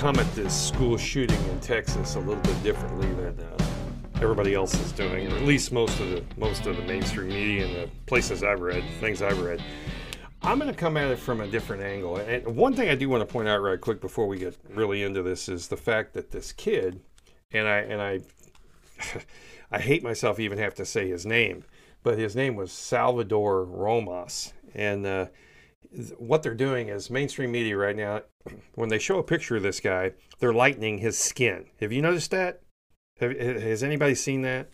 come at this school shooting in Texas a little bit differently than uh, everybody else is doing, or at least most of the most of the mainstream media and the places I've read, things I've read. I'm going to come at it from a different angle. And one thing I do want to point out right quick before we get really into this is the fact that this kid, and I and I, I hate myself even have to say his name, but his name was Salvador Romas, and. Uh, what they're doing is mainstream media right now, when they show a picture of this guy, they're lightening his skin. Have you noticed that? Have, has anybody seen that?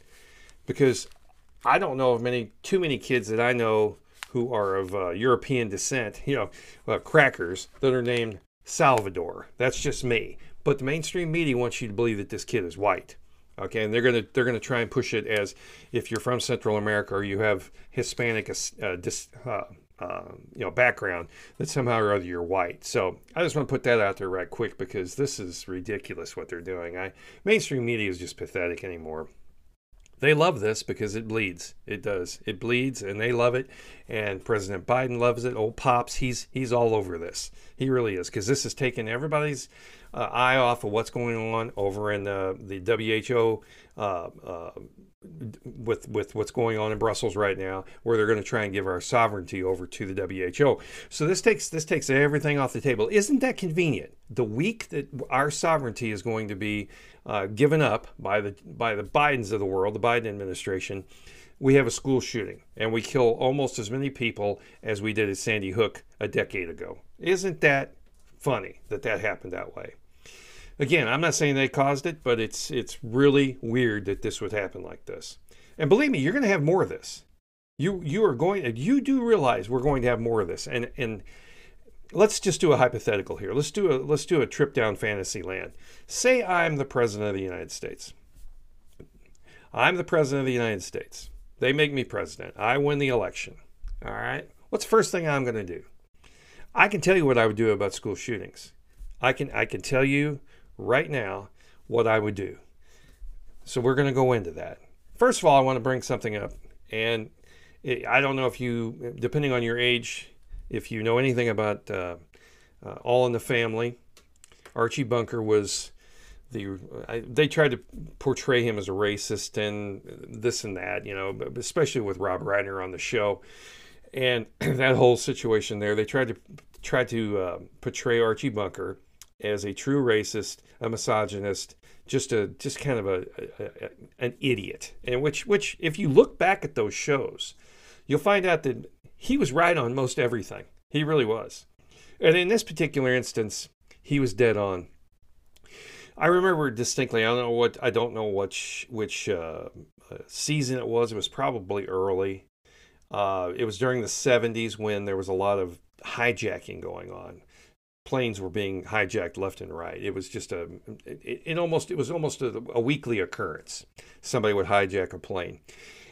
Because I don't know of many, too many kids that I know who are of uh, European descent, you know, uh, crackers that are named Salvador. That's just me. But the mainstream media wants you to believe that this kid is white. Okay, and they're gonna they're gonna try and push it as if you're from Central America or you have Hispanic uh, dis, uh, um, you know background that somehow or other you're white. So I just want to put that out there right quick because this is ridiculous what they're doing. I mainstream media is just pathetic anymore. They love this because it bleeds. It does. It bleeds, and they love it. And President Biden loves it. Old pops, he's he's all over this. He really is because this has taken everybody's uh, eye off of what's going on over in the the WHO uh, uh, with with what's going on in Brussels right now, where they're going to try and give our sovereignty over to the WHO. So this takes this takes everything off the table. Isn't that convenient? The week that our sovereignty is going to be uh, given up by the by the Bidens of the world, the Biden administration, we have a school shooting and we kill almost as many people as we did at Sandy Hook a decade ago. Isn't that funny that that happened that way? Again, I'm not saying they caused it, but it's it's really weird that this would happen like this. And believe me, you're going to have more of this. You you are going you do realize we're going to have more of this. And and let's just do a hypothetical here. Let's do a let's do a trip down fantasy land. Say I'm the president of the United States. I'm the president of the United States. They make me president. I win the election. All right. What's the first thing I'm going to do? I can tell you what I would do about school shootings. I can I can tell you right now what I would do. So we're going to go into that. First of all, I want to bring something up. And it, I don't know if you, depending on your age, if you know anything about uh, uh, All in the Family, Archie Bunker was the I, they tried to portray him as a racist and this and that, you know, especially with Rob Reiner on the show, and that whole situation there. They tried to try to uh, portray Archie Bunker as a true racist, a misogynist, just a just kind of a, a, a, an idiot. And which which if you look back at those shows, you'll find out that he was right on most everything. He really was. And in this particular instance, he was dead on. I remember distinctly. I don't know what I don't know which which uh, uh season it was. It was probably early. Uh, it was during the 70s when there was a lot of hijacking going on planes were being hijacked left and right. It was just a, it, it almost, it was almost a, a, weekly occurrence. Somebody would hijack a plane.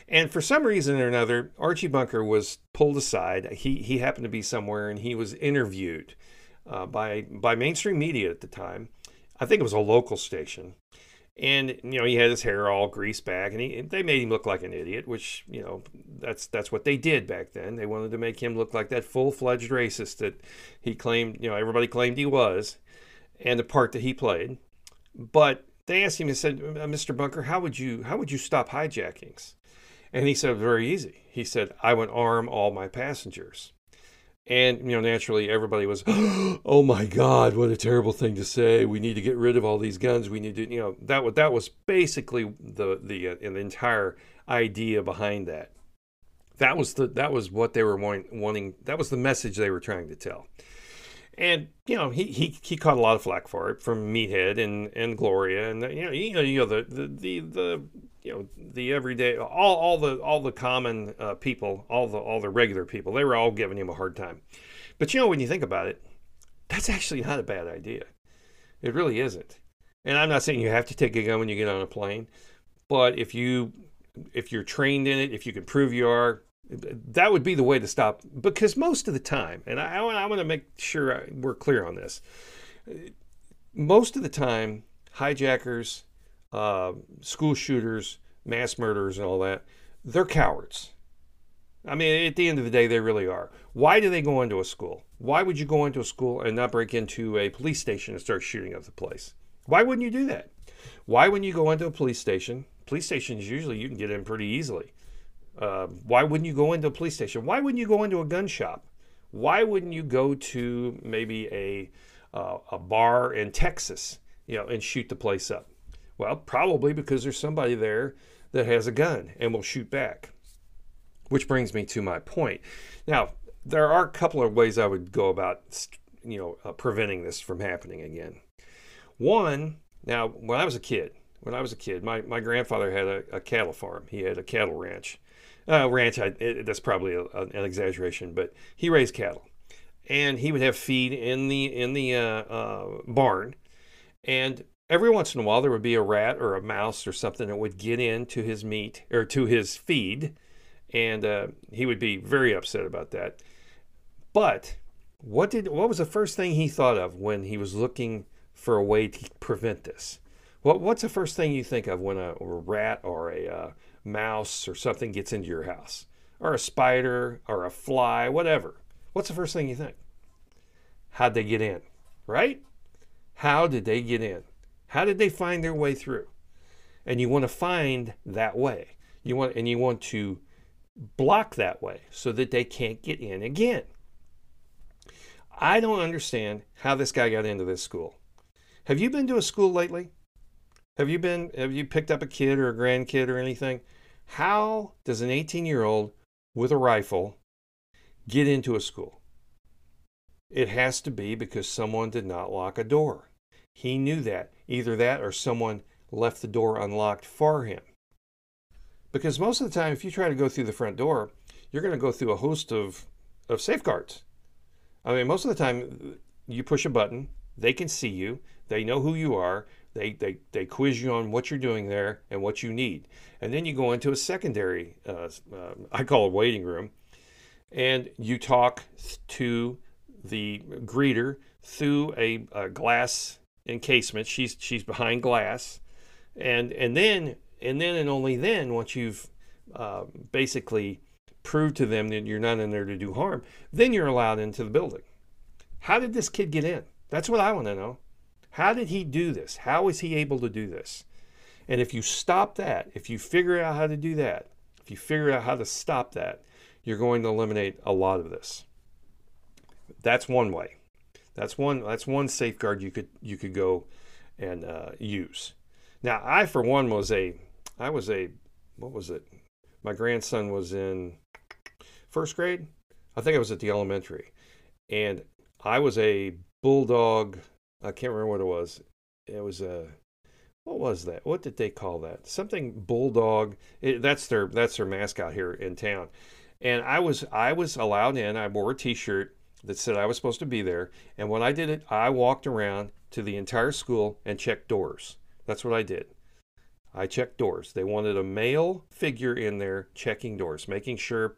And for some reason or another, Archie Bunker was pulled aside. He, he happened to be somewhere and he was interviewed uh, by, by mainstream media at the time. I think it was a local station and you know he had his hair all greased back and he, they made him look like an idiot which you know that's that's what they did back then. They wanted to make him look like that full-fledged racist that he claimed you know everybody claimed he was and the part that he played. But they asked him and said uh, mr bunker how would you how would you stop hijackings? And he said very easy. He said i would arm all my passengers and you know, naturally, everybody was, "Oh my God, what a terrible thing to say! We need to get rid of all these guns. We need to, you know, that was that was basically the the, uh, the entire idea behind that. That was the that was what they were wanting, wanting. That was the message they were trying to tell. And you know, he he, he caught a lot of flack for it from Meathead and and Gloria, and you know, you know, you know the the the, the you know the everyday all all the all the common uh, people all the all the regular people they were all giving him a hard time but you know when you think about it that's actually not a bad idea it really isn't and i'm not saying you have to take a gun when you get on a plane but if you if you're trained in it, if you can prove you are, that would be the way to stop. Because most of the time, and I, I want to make sure we're clear on this, most of the time, hijackers, uh, school shooters, mass murderers, and all that, they're cowards. I mean, at the end of the day, they really are. Why do they go into a school? Why would you go into a school and not break into a police station and start shooting up the place? Why wouldn't you do that? Why wouldn't you go into a police station? Police stations usually you can get in pretty easily. Uh, why wouldn't you go into a police station? Why wouldn't you go into a gun shop? Why wouldn't you go to maybe a uh, a bar in Texas, you know, and shoot the place up? Well, probably because there's somebody there that has a gun and will shoot back. Which brings me to my point. Now, there are a couple of ways I would go about, you know, uh, preventing this from happening again. One, now, when I was a kid, when I was a kid, my, my grandfather had a, a cattle farm. He had a cattle ranch. Uh, ranch, I, it, that's probably a, an exaggeration, but he raised cattle, and he would have feed in the in the uh, uh, barn, and every once in a while there would be a rat or a mouse or something that would get into his meat or to his feed, and uh, he would be very upset about that. But what did what was the first thing he thought of when he was looking for a way to prevent this? What what's the first thing you think of when a, rat or a uh, mouse or something gets into your house, or a spider or a fly, whatever? What's the first thing you think? How'd they get in? Right? How did they get in? How did they find their way through? And you want to find that way. You want and you want to block that way so that they can't get in again. I don't understand how this guy got into this school. Have you been to a school lately? Have you been have you picked up a kid or a grandkid or anything? How does an 18-year-old with a rifle get into a school? It has to be because someone did not lock a door. He knew that. Either that or someone left the door unlocked for him. Because most of the time, if you try to go through the front door, you're going to go through a host of, of safeguards. I mean, most of the time, you push a button, they can see you, they know who you are, they, they, they quiz you on what you're doing there and what you need. And then you go into a secondary, uh, uh, I call it waiting room, and you talk to the greeter through a, a glass encasement. She's she's behind glass, and and then and then and only then once you've uh, basically proved to them that you're not in there to do harm, then you're allowed into the building. How did this kid get in? That's what I want to know. How did he do this? How is he able to do this? And if you stop that, if you figure out how to do that, if you figure out how to stop that, you're going to eliminate a lot of this. That's one way. That's one. That's one safeguard you could you could go and uh, use. Now, I for one was a I was a what was it? My grandson was in first grade. I think I was at the elementary, and I was a bulldog. I can't remember what it was. It was a what was that? What did they call that? Something bulldog. It, that's their that's their mascot here in town. And I was I was allowed in. I wore a T-shirt that said I was supposed to be there. And when I did it, I walked around to the entire school and checked doors. That's what I did. I checked doors. They wanted a male figure in there checking doors, making sure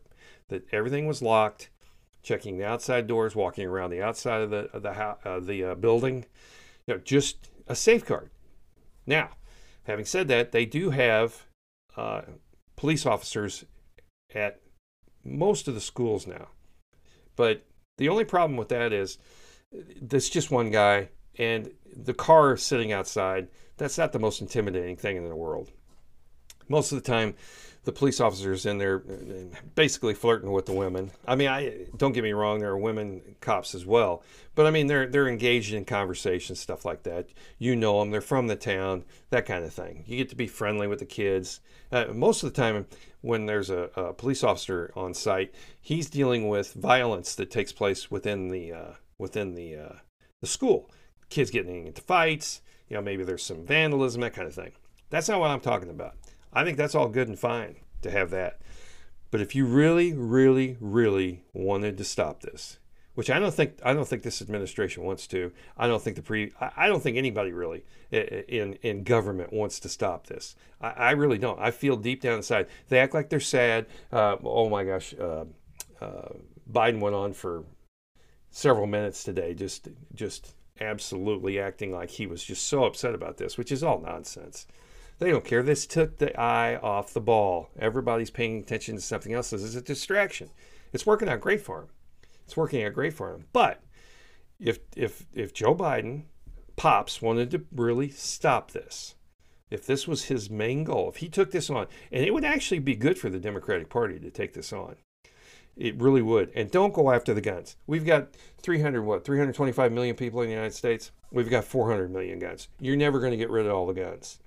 that everything was locked, checking the outside doors, walking around the outside of the of the uh, the uh, building. You know, just a safeguard. Now, having said that, they do have uh, police officers at most of the schools now, but the only problem with that is that's just one guy, and the car sitting outside, that's not the most intimidating thing in the world. Most of the time, the police officers in there basically flirting with the women. I mean, I don't get me wrong, there are women cops as well, but I mean they're they're engaged in conversation, stuff like that. You know them, they're from the town, that kind of thing. You get to be friendly with the kids. Uh, most of the time, when there's a, a, police officer on site, he's dealing with violence that takes place within the uh, within the uh, the school. Kids getting into fights, you know, maybe there's some vandalism, that kind of thing. That's not what I'm talking about. I think that's all good and fine to have that. But if you really, really, really wanted to stop this, which I don't think I don't think this administration wants to. I don't think the pre I don't think anybody really in in government wants to stop this. I, I really don't. I feel deep down inside they act like they're sad. Uh, oh my gosh, uh, uh, Biden went on for several minutes today, just just absolutely acting like he was just so upset about this, which is all nonsense. They don't care. This took the eye off the ball. Everybody's paying attention to something else. This is a distraction. It's working out great for him. It's working out great for him. But if if if Joe Biden pops wanted to really stop this, if this was his main goal, if he took this on, and it would actually be good for the Democratic Party to take this on. It really would. And don't go after the guns. We've got 300 what? 325 million people in the United States. We've got 400 million guns. You're never going to get rid of all the guns.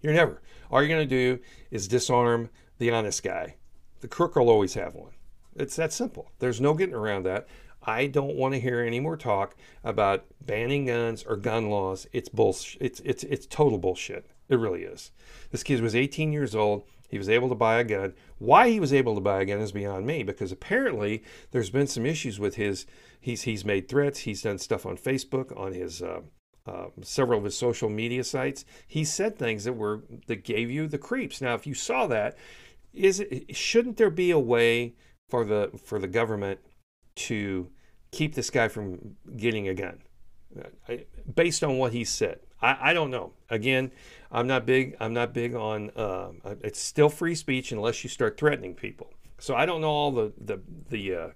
You're never. All you're going to do is disarm the honest guy. The crook will always have one. It's that simple. There's no getting around that. I don't want to hear any more talk about banning guns or gun laws. It's bullshit. It's it's it's total bullshit. It really is. This kid was 18 years old. He was able to buy a gun. Why he was able to buy a gun is beyond me because apparently there's been some issues with his. He's he's made threats. He's done stuff on Facebook, on his uh, uh, several of his social media sites. He said things that were that gave you the creeps. Now, if you saw that, is it shouldn't there be a way for the for the government to keep this guy from getting a gun. Uh, based on what he said. I, I don't know. Again i'm not big i'm not big on uh, it's still free speech unless you start threatening people. So i don't know all the the, the uh,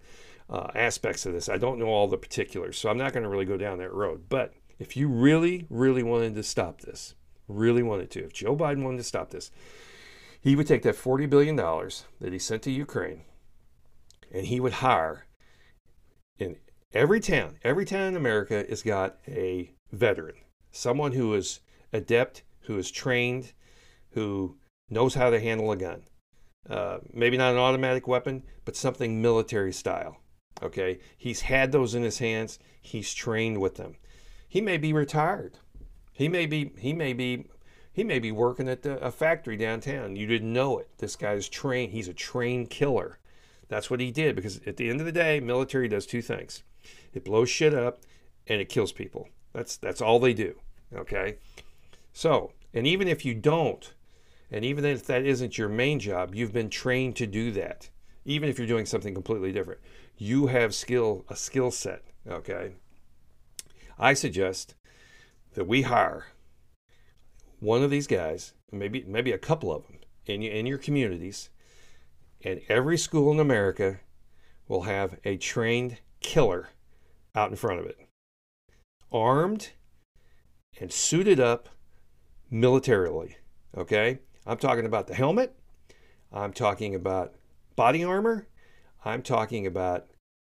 uh, aspects of this. I don't know all the particulars so i'm not going to really go down that road. But if you really really wanted to stop this really wanted to if joe biden wanted to stop this he would take that $40 billion that he sent to ukraine and he would hire in every town, every town in America has got a veteran, someone who is adept, who is trained, who knows how to handle a gun. Uh, maybe not an automatic weapon, but something military style. Okay, he's had those in his hands. He's trained with them. He may be retired. He may be. He may be. He may be working at the, a factory downtown. You didn't know it. This guy's trained. He's a trained killer. That's what he did because at the end of the day, military does two things. It blows shit up and it kills people. That's that's all they do. Okay? So, and even if you don't, and even if that isn't your main job, you've been trained to do that. Even if you're doing something completely different. You have skill a skill set, okay? I suggest that we hire one of these guys, maybe maybe a couple of them in, in your communities and every school in America will have a trained killer out in front of it, armed and suited up militarily. Okay? I'm talking about the helmet, I'm talking about body armor, I'm talking about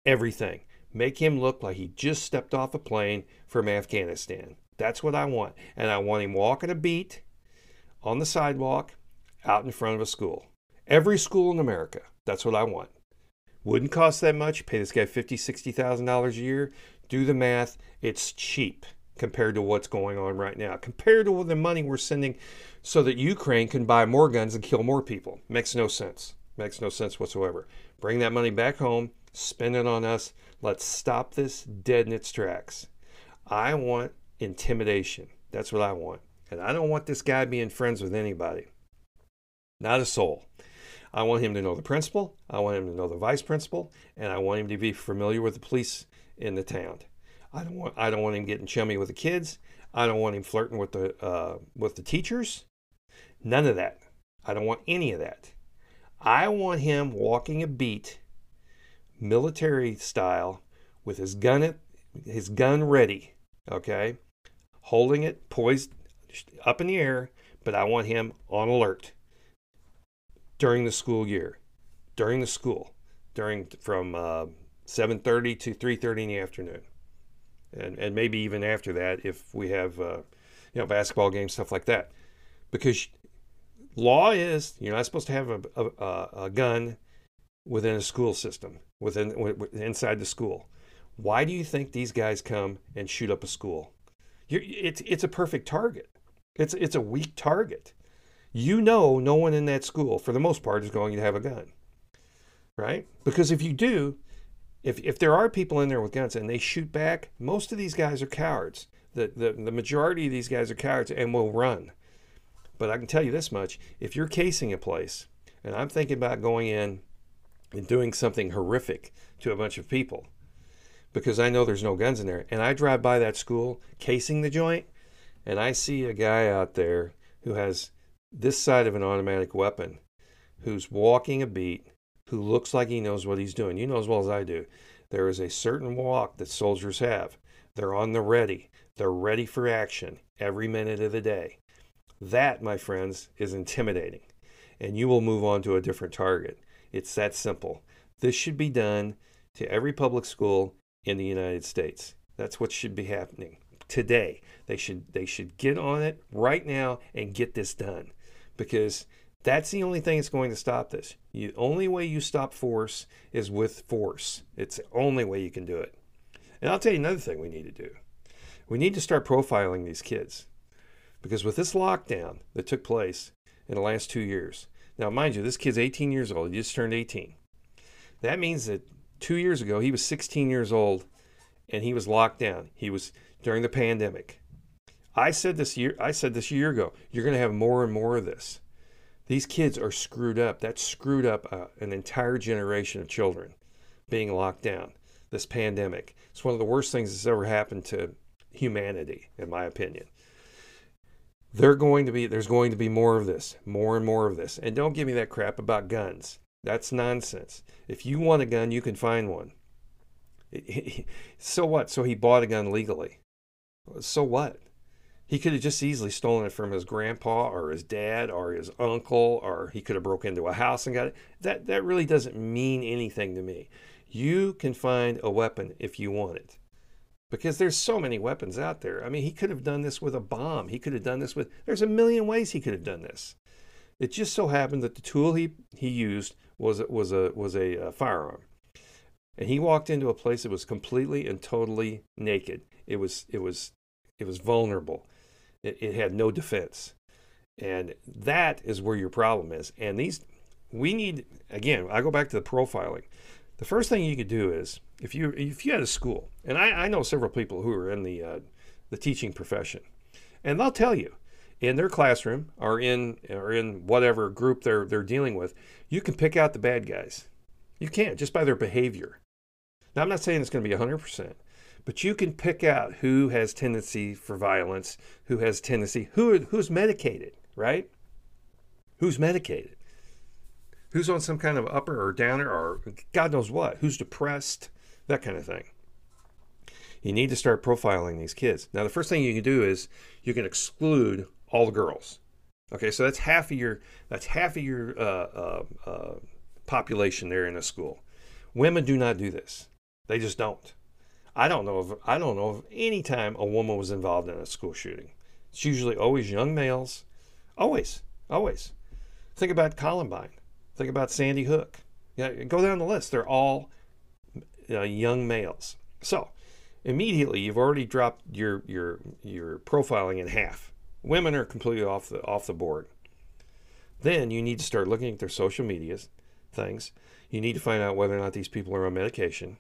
everything. Make him look like he just stepped off a plane from Afghanistan. That's what I want. And I want him walking a beat on the sidewalk out in front of a school. Every school in America. That's what I want. Wouldn't cost that much. Pay this guy fifty, sixty thousand dollars a year. Do the math. It's cheap compared to what's going on right now. Compared to the money we're sending so that Ukraine can buy more guns and kill more people. Makes no sense. Makes no sense whatsoever. Bring that money back home, spend it on us. Let's stop this dead in its tracks. I want intimidation. That's what I want. And I don't want this guy being friends with anybody. Not a soul. I want him to know the principal, I want him to know the vice principal, and I want him to be familiar with the police in the town. I don't want I don't want him getting chummy with the kids. I don't want him flirting with the uh, with the teachers. None of that. I don't want any of that. I want him walking a beat, military style, with his gun at, his gun ready. Okay, holding it poised up in the air, but I want him on alert during the school year, during the school, during from uh, 7:30 to 3:30 in the afternoon, and and maybe even after that if we have uh, you know basketball games stuff like that, because law is you're not supposed to have a, a, a gun within a school system within inside the school. Why do you think these guys come and shoot up a school? You're, it's it's a perfect target. It's it's a weak target you know no one in that school, for the most part, is going to have a gun. Right? Because if you do, if, if there are people in there with guns and they shoot back, most of these guys are cowards. The, the, the majority of these guys are cowards and will run. But I can tell you this much if you're casing a place, and I'm thinking about going in and doing something horrific to a bunch of people, because I know there's no guns in there, and I drive by that school casing the joint, and I see a guy out there who has this side of an automatic weapon, who's walking a beat, who looks like he knows what he's doing. You know as well as I do. There is a certain walk that soldiers have. They're on the ready. They're ready for action every minute of the day. That, my friends, is intimidating. And you will move on to a different target. It's that simple. This should be done to every public school in the United States. That's what should be happening today. They should they should get on it right now and get this done. Because that's the only thing that's going to stop this. The only way you stop force is with force. It's the only way you can do it. And I'll tell you another thing we need to do. We need to start profiling these kids. Because with this lockdown that took place in the last two years, now mind you, this kid's 18 years old. He just turned 18. That means that two years ago, he was 16 years old and he was locked down. He was during the pandemic. I said this year, I said this year ago, you're going to have more and more of this. These kids are screwed up. That screwed up uh, an entire generation of children being locked down. This pandemic. It's one of the worst things that's ever happened to humanity, in my opinion. They're going to be there's going to be more of this, more and more of this. And don't give me that crap about guns. That's nonsense. If you want a gun, you can find one. So what? So he bought a gun legally. So what? He could have just easily stolen it from his grandpa or his dad or his uncle, or he could have broke into a house and got it. That that really doesn't mean anything to me. You can find a weapon if you want it. Because there's so many weapons out there. I mean, he could have done this with a bomb. He could have done this with there's a million ways he could have done this. It just so happened that the tool he, he used was was a was a, a firearm. And he walked into a place that was completely and totally naked. It was it was it was vulnerable. It, it had no defense. And that is where your problem is. And these, we need, again, I go back to the profiling. The first thing you could do is if you if you had a school, and I, I know several people who are in the uh, the teaching profession, and they'll tell you in their classroom or in or in whatever group they're they're dealing with, you can pick out the bad guys. You can't just by their behavior. Now I'm not saying it's going to be 100%, but you can pick out who has tendency for violence, who has tendency, who who's medicated, right? Who's medicated? Who's on some kind of upper or downer or God knows what? Who's depressed? That kind of thing. You need to start profiling these kids. Now, the first thing you can do is you can exclude all the girls. Okay, so that's half of your that's half of your uh, uh, uh, population there in a school. Women do not do this. They just don't. I don't know of I don't know of any time a woman was involved in a school shooting. It's usually always young males. Always. Always. Think about Columbine. Think about Sandy Hook. Yeah, go down the list. They're all uh, young males. So immediately you've already dropped your your your profiling in half. Women are completely off the off the board. Then you need to start looking at their social medias things. You need to find out whether or not these people are on medication.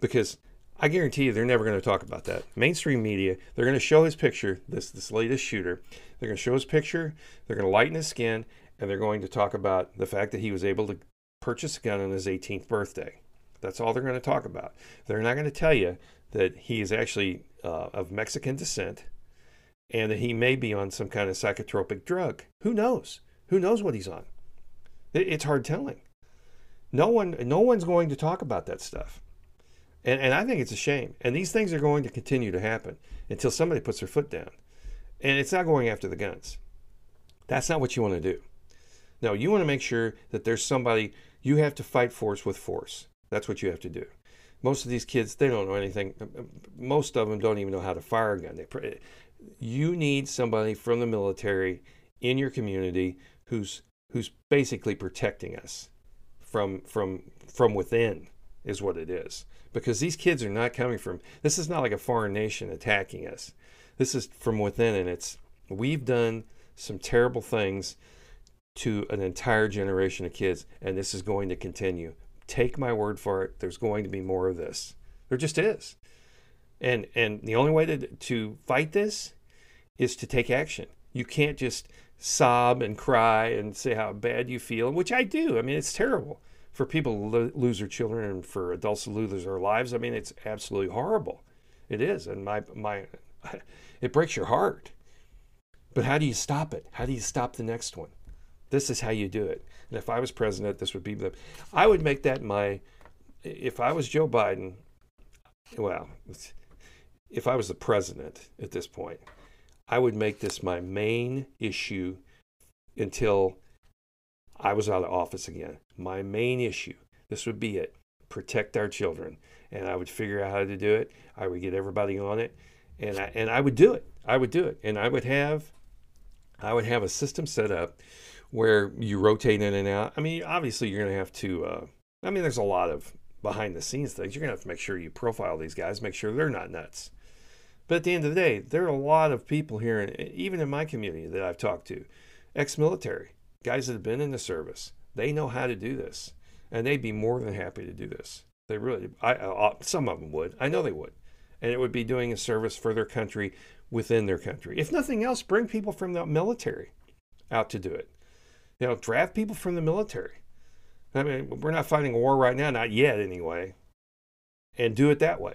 Because I guarantee you they're never going to talk about that. Mainstream media, they're going to show his picture, this this latest shooter. They're going to show his picture, they're going to lighten his skin, and they're going to talk about the fact that he was able to purchase a gun on his 18th birthday. That's all they're going to talk about. They're not going to tell you that he is actually uh, of Mexican descent and that he may be on some kind of psychotropic drug. Who knows? Who knows what he's on? It's hard telling. No one, no one's going to talk about that stuff. And, and I think it's a shame. And these things are going to continue to happen until somebody puts their foot down. And it's not going after the guns. That's not what you want to do. No, you want to make sure that there's somebody you have to fight force with force. That's what you have to do. Most of these kids, they don't know anything. Most of them don't even know how to fire a gun. They, you need somebody from the military in your community who's who's basically protecting us from from from within is what it is because these kids are not coming from this is not like a foreign nation attacking us this is from within and it's we've done some terrible things to an entire generation of kids and this is going to continue Take my word for it. There's going to be more of this. There just is. And and the only way to to fight this is to take action. You can't just sob and cry and say how bad you feel, which I do. I mean, it's terrible for people to lo- lose their children and for adults to lose their lives. I mean, it's absolutely horrible. It is, and my my, it breaks your heart. But how do you stop it? How do you stop the next one? This is how you do it. And if I was president, this would be the. I would make that my. If I was Joe Biden, well, if I was the president at this point, I would make this my main issue until I was out of office again. My main issue. This would be it. Protect our children. And I would figure out how to do it. I would get everybody on it. And I, and I would do it. I would do it. And I would have I would have a system set up where you rotate in and out. I mean, obviously you're going to have to uh, I mean, there's a lot of behind the scenes things. You're going to have to make sure you profile these guys, make sure they're not nuts. But at the end of the day, there are a lot of people here, even in my community that I've talked to, ex military, guys that have been in the service. They know how to do this, and they'd be more than happy to do this. They really, I, I, uh, some of them would. I know they would. And it would be doing a service for their country within their country. If nothing else, bring people from the military out to do it. You know, draft people from the military. I mean, we're not fighting a war right now, not yet anyway. And do it that way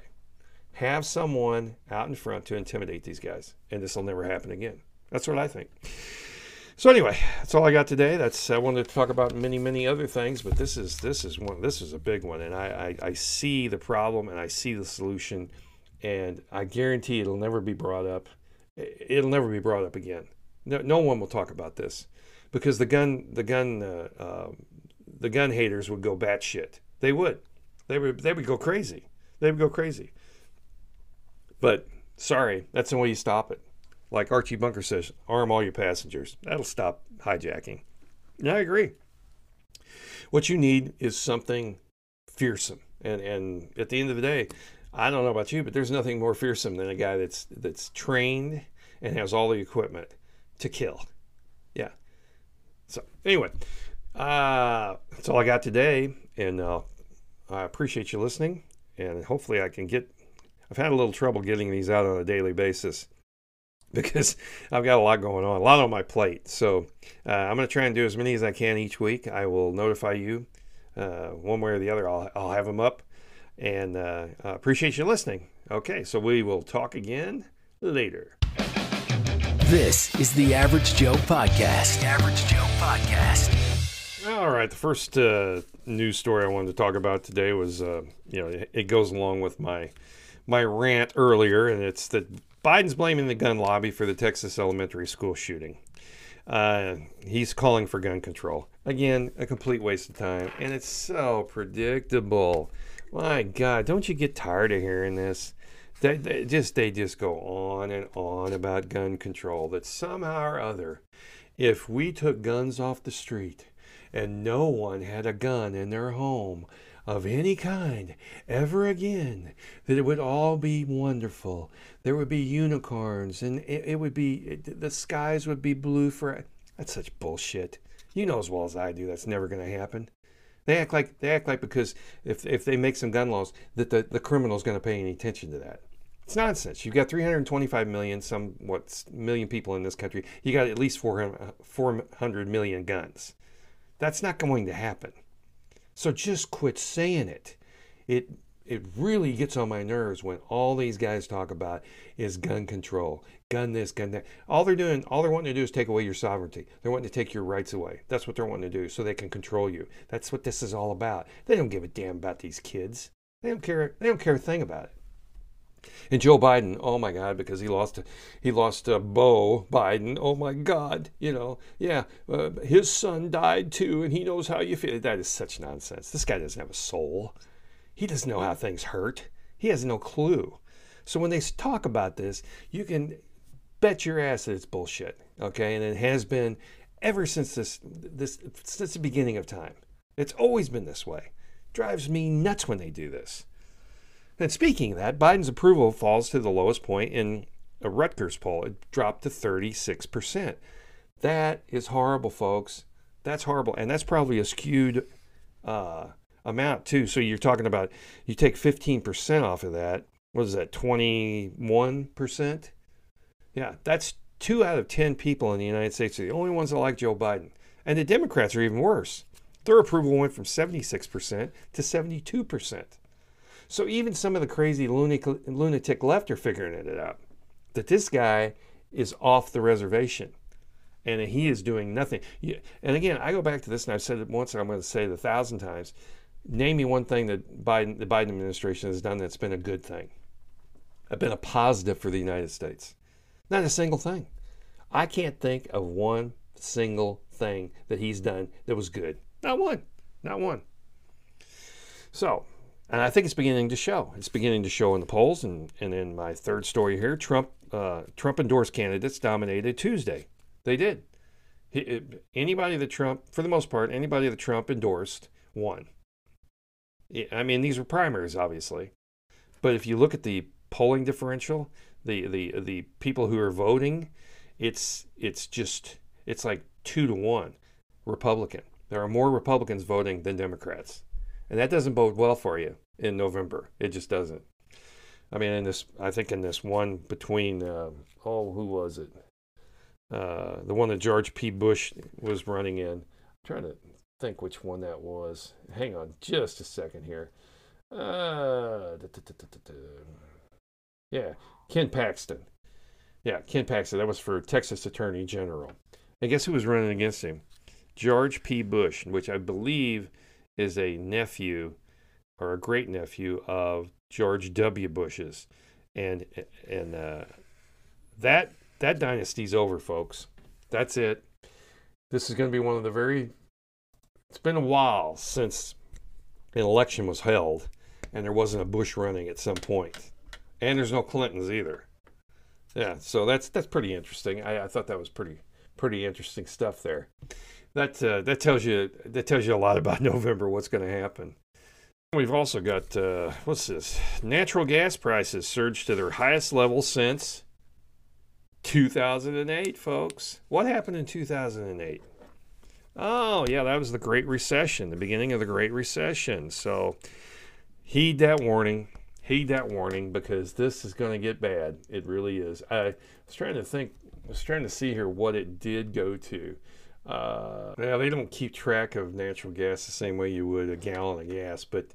have someone out in front to intimidate these guys, and this will never happen again. That's what I think. So anyway, that's all I got today. That's I wanted to talk about many, many other things, but this is this is one. This is a big one, and I, I, I see the problem and I see the solution, and I guarantee it'll never be brought up. It'll never be brought up again. No, no one will talk about this because the gun the gun uh, uh, the gun haters would go batshit. They would. They would they would go crazy. They would go crazy. But sorry, that's the way you stop it. Like Archie Bunker says, arm all your passengers. That'll stop hijacking. Yeah, I agree. What you need is something fearsome. And and at the end of the day, I don't know about you, but there's nothing more fearsome than a guy that's that's trained and has all the equipment to kill. Yeah. So anyway, uh, that's all I got today, and uh, I appreciate you listening. And hopefully, I can get I've had a little trouble getting these out on a daily basis because I've got a lot going on, a lot on my plate. So uh, I'm going to try and do as many as I can each week. I will notify you uh, one way or the other. I'll, I'll have them up and uh, appreciate you listening. Okay, so we will talk again later. This is the Average Joe Podcast. The Average Joe Podcast. All right, the first uh, news story I wanted to talk about today was, uh, you know, it goes along with my my rant earlier, and it's that Biden's blaming the gun lobby for the Texas elementary school shooting. Uh, he's calling for gun control. Again, a complete waste of time, and it's so predictable. My God, don't you get tired of hearing this? They, they just they just go on and on about gun control. That somehow or other, if we took guns off the street and no one had a gun in their home, of any kind ever again, that it would all be wonderful. There would be unicorns and it, it would be, it, the skies would be blue for. That's such bullshit. You know as well as I do that's never going to happen. They act like they act like because if, if they make some gun laws that the, the criminal's going to pay any attention to that. It's nonsense. You've got 325 million, some what million people in this country. You got at least 400, uh, 400 million guns. That's not going to happen. So just quit saying it. It it really gets on my nerves when all these guys talk about is gun control, gun this, gun that. All they're doing, all they're wanting to do is take away your sovereignty. They're wanting to take your rights away. That's what they're wanting to do so they can control you. That's what this is all about. They don't give a damn about these kids. They don't care. They don't care a thing about it. And Joe Biden, oh my God, because he lost, he lost uh, Beau Biden. Oh my God, you know, yeah, uh, his son died too, and he knows how you feel. That is such nonsense. This guy doesn't have a soul. He doesn't know how things hurt. He has no clue. So when they talk about this, you can bet your ass that it's bullshit. Okay, and it has been ever since this, this since the beginning of time. It's always been this way. Drives me nuts when they do this. And speaking of that, Biden's approval falls to the lowest point in a Rutgers poll. It dropped to 36%. That is horrible, folks. That's horrible. And that's probably a skewed uh, amount too. So you're talking about you take 15% off of that. What is that? 21%? Yeah, that's two out of 10 people in the United States are the only ones that like Joe Biden. And the Democrats are even worse. Their approval went from 76% to 72%. So even some of the crazy lunatic, left are figuring it out that this guy is off the reservation and he is doing nothing. And again, I go back to this, and I've said it once, and I'm going to say it a thousand times. Name me one thing that Biden, the Biden administration has done that's been a good thing, been a positive for the United States. Not a single thing. I can't think of one single thing that he's done that was good. Not one. Not one. So, and I think it's beginning to show. It's beginning to show in the polls. And, and in my third story here, Trump uh, Trump endorsed candidates dominated Tuesday. They did. He, anybody that Trump, for the most part, anybody that Trump endorsed won. I mean, these were primaries, obviously, but if you look at the polling differential, the the the people who are voting, it's it's just it's like two to one Republican. There are more Republicans voting than Democrats, and that doesn't bode well for you in November. It just doesn't. I mean, in this, I think in this one between, uh, oh, who was it? Uh, the one that George P. Bush was running in. I'm trying to think which one that was. Hang on just a second here. Uh, yeah, Ken Paxton. Yeah, Ken Paxton. That was for Texas Attorney General. And guess who was running against him? George P. Bush, which I believe is a nephew or a great nephew of George W. Bush's. And and uh, that that dynasty's over, folks. That's it. This is going to be one of the very. It's been a while since an election was held, and there wasn't a Bush running at some point, and there's no Clintons either. Yeah, so that's that's pretty interesting. I, I thought that was pretty pretty interesting stuff there. That uh, that tells you that tells you a lot about November. What's going to happen? We've also got uh, what's this? Natural gas prices surged to their highest level since 2008, folks. What happened in 2008? Oh, yeah, that was the Great Recession, the beginning of the Great Recession. So heed that warning. Heed that warning because this is going to get bad. It really is. I was trying to think, I was trying to see here what it did go to. Uh, yeah, they don't keep track of natural gas the same way you would a gallon of gas, but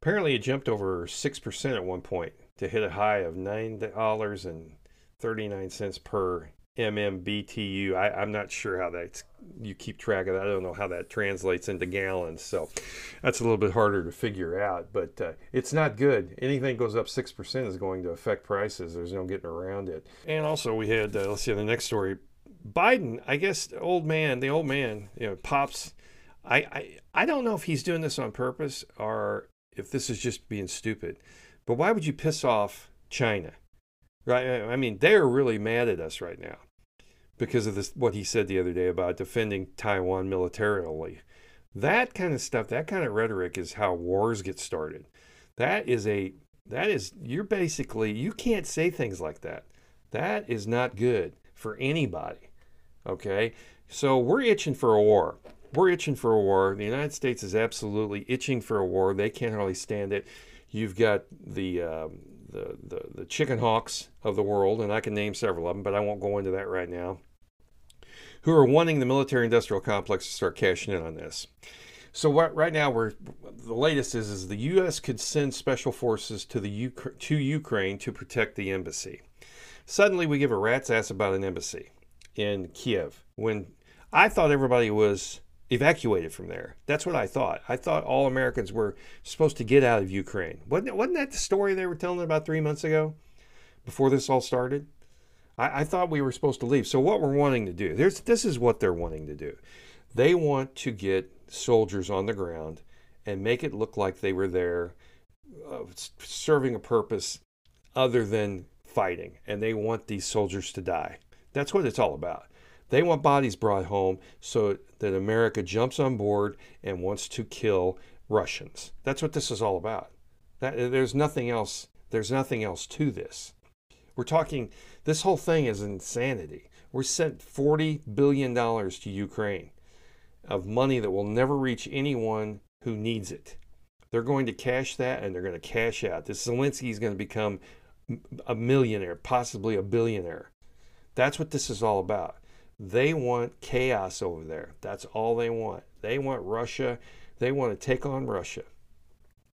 apparently it jumped over 6% at one point to hit a high of $9 and 39 cents per MMBTU. I, am not sure how that you keep track of that. I don't know how that translates into gallons. So that's a little bit harder to figure out, but uh, it's not good. Anything goes up 6% is going to affect prices. There's no getting around it. And also, we had, uh, let's see, the next story Biden, I guess, old man, the old man, you know, pops. I, I, I don't know if he's doing this on purpose or if this is just being stupid, but why would you piss off China? Right? I mean, they're really mad at us right now because of this what he said the other day about defending Taiwan militarily. That kind of stuff, that kind of rhetoric is how wars get started. That is a that is you're basically you can't say things like that. That is not good for anybody. Okay? So we're itching for a war. We're itching for a war. The United States is absolutely itching for a war. They can't really stand it. You've got the um, the, the, the chicken hawks of the world, and I can name several of them, but I won't go into that right now, who are wanting the military industrial complex to start cashing in on this. So what, right now, we're the latest is is the U.S. could send special forces to the to Ukraine to protect the embassy. Suddenly, we give a rat's ass about an embassy in Kiev when I thought everybody was evacuated from there. That's what I thought. I thought all Americans were supposed to get out of Ukraine. Wasn't, wasn't that the story they were telling about three months ago before this all started? I, I thought we were supposed to leave. So, what we're wanting to do, this is what they're wanting to do. They want to get soldiers on the ground and make it look like they were there uh, serving a purpose other than fighting. And they want these soldiers to die. That's what it's all about. They want bodies brought home so that America jumps on board and wants to kill Russians. That's what this is all about. That, there's nothing else. There's nothing else to this. We're talking. This whole thing is insanity. We sent forty billion dollars to Ukraine of money that will never reach anyone who needs it. They're going to cash that and they're going to cash out. This Zelensky is going to become a millionaire, possibly a billionaire. That's what this is all about. They want chaos over there. That's all they want. They want Russia. They want to take on Russia.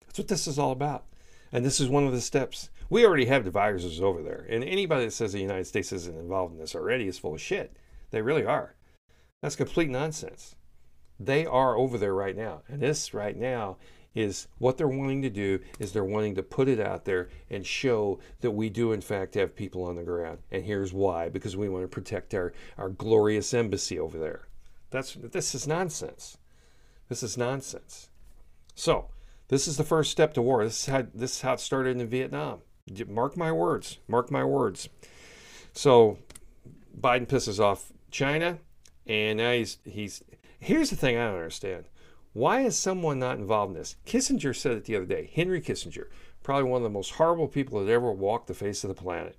That's what this is all about. And this is one of the steps. We already have the viruses over there. And anybody that says the United States isn't involved in this already is full of shit. They really are. That's complete nonsense. They are over there right now. And this right now is what they're wanting to do is they're wanting to put it out there and show that we do in fact have people on the ground. And here's why because we want to protect our, our glorious embassy over there. That's this is nonsense. This is nonsense. So, this is the first step to war. This is how this is how it started in Vietnam. Mark my words. Mark my words. So Biden pisses off China, and now he's he's. Here's the thing I don't understand. Why is someone not involved in this? Kissinger said it the other day. Henry Kissinger, probably one of the most horrible people that ever walked the face of the planet.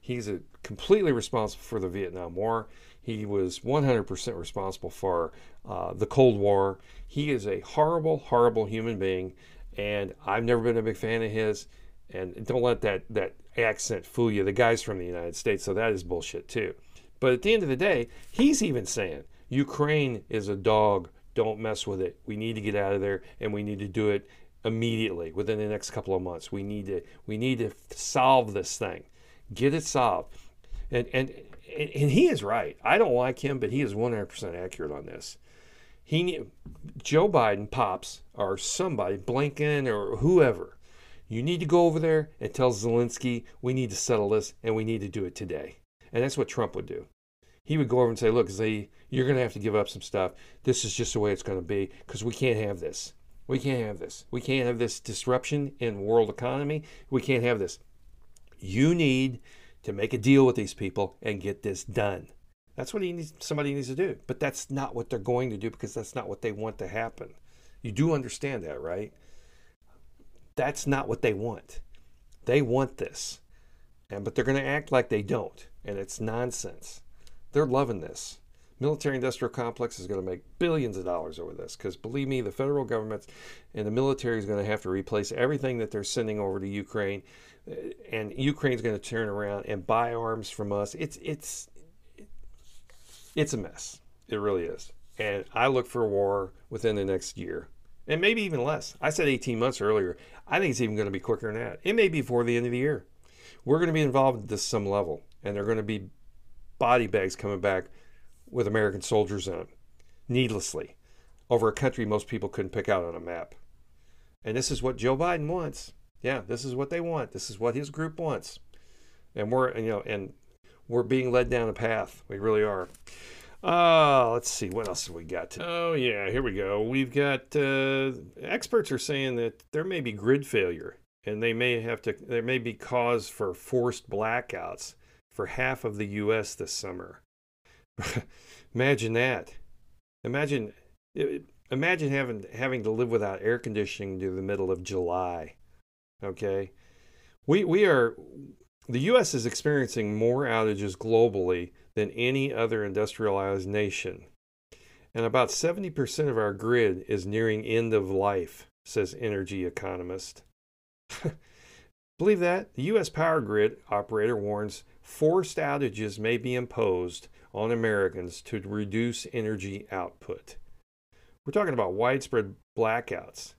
He's a, completely responsible for the Vietnam War. He was 100% responsible for uh, the Cold War. He is a horrible, horrible human being, and I've never been a big fan of his. And don't let that, that accent fool you. The guy's from the United States, so that is bullshit too. But at the end of the day, he's even saying Ukraine is a dog don't mess with it. We need to get out of there, and we need to do it immediately within the next couple of months. We need to we need to solve this thing, get it solved. And and and he is right. I don't like him, but he is 100% accurate on this. He Joe Biden pops or somebody Blinken or whoever. You need to go over there and tell Zelensky we need to settle this and we need to do it today. And that's what Trump would do he would go over and say, "Look, Z, you're going to have to give up some stuff. This is just the way it's going to be because we can't have this. We can't have this. We can't have this disruption in world economy. We can't have this. You need to make a deal with these people and get this done." That's what he needs, somebody needs to do. But that's not what they're going to do because that's not what they want to happen. You do understand that, right? That's not what they want. They want this. And but they're going to act like they don't, and it's nonsense. They're loving this. Military industrial complex is going to make billions of dollars over this because believe me, the federal government and the military is going to have to replace everything that they're sending over to Ukraine, uh, and Ukraine's going to turn around and buy arms from us. It's it's it's a mess. It really is. And I look for a war within the next year, and maybe even less. I said 18 months earlier. I think it's even going to be quicker than that. It may be before the end of the year. We're going to be involved at some level, and they're going to be body bags coming back with American soldiers in them, needlessly, over a country most people couldn't pick out on a map. And this is what Joe Biden wants. Yeah, this is what they want. This is what his group wants. And we're, you know, and we're being led down a path. We really are. Uh, let's see, what else have we got? Oh, yeah, here we go. We've got uh, experts are saying that there may be grid failure and they may have to, there may be cause for forced blackouts for half of the U.S. this summer. imagine that. Imagine, imagine having having to live without air conditioning to the middle of July. Okay, we we are the U.S. is experiencing more outages globally than any other industrialized nation, and about seventy percent of our grid is nearing end of life, says energy economist. Believe that? The U.S. power grid operator warns forced outages may be imposed on Americans to reduce energy output. We're talking about widespread blackouts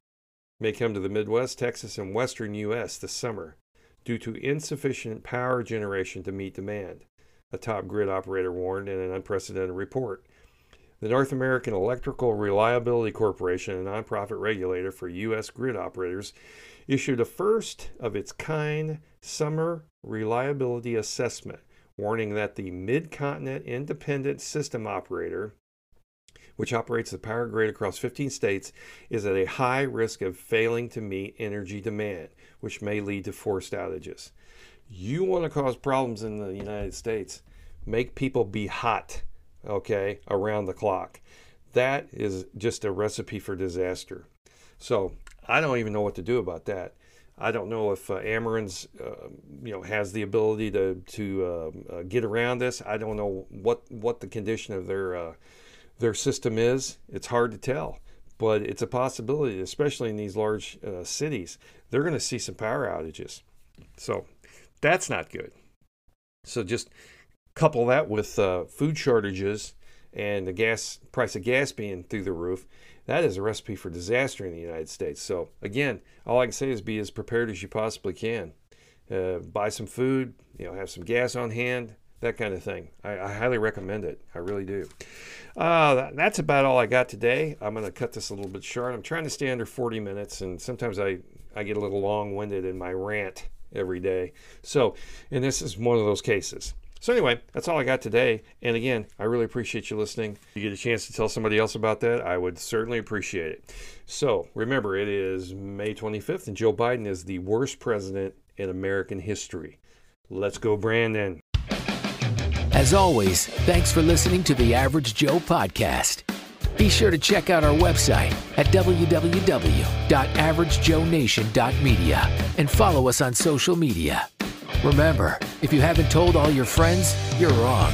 may come to the Midwest, Texas, and western U.S. this summer due to insufficient power generation to meet demand, a top grid operator warned in an unprecedented report. The North American Electrical Reliability Corporation, a nonprofit regulator for U.S. grid operators, issued a first of its kind summer reliability assessment, warning that the Mid Continent Independent System Operator, which operates the power grid across 15 states, is at a high risk of failing to meet energy demand, which may lead to forced outages. You want to cause problems in the United States, make people be hot, okay, around the clock. That is just a recipe for disaster. So I don't even know what to do about that. I don't know if uh, Ameren's, uh, you know, has the ability to to uh, uh, get around this. I don't know what what the condition of their uh, their system is. It's hard to tell. but it's a possibility, especially in these large uh, cities. They're going to see some power outages. So that's not good. So just couple that with uh, food shortages and the gas price of gas being through the roof. That is a recipe for disaster in the United States. So again, all I can say is be as prepared as you possibly can. Uh, buy some food, you know, have some gas on hand, that kind of thing. I, I highly recommend it. I really do. Uh, that, that's about all I got today. I'm going to cut this a little bit short. I'm trying to stay under 40 minutes, and sometimes I, I get a little long winded in my rant every day. So, and this is one of those cases. So, anyway, that's all I got today. And again, I really appreciate you listening. If you get a chance to tell somebody else about that, I would certainly appreciate it. So, remember, it is May 25th, and Joe Biden is the worst president in American history. Let's go, Brandon. As always, thanks for listening to the Average Joe podcast. Be sure to check out our website at www.averagejoenation.media and follow us on social media. Remember, if you haven't told all your friends, you're wrong.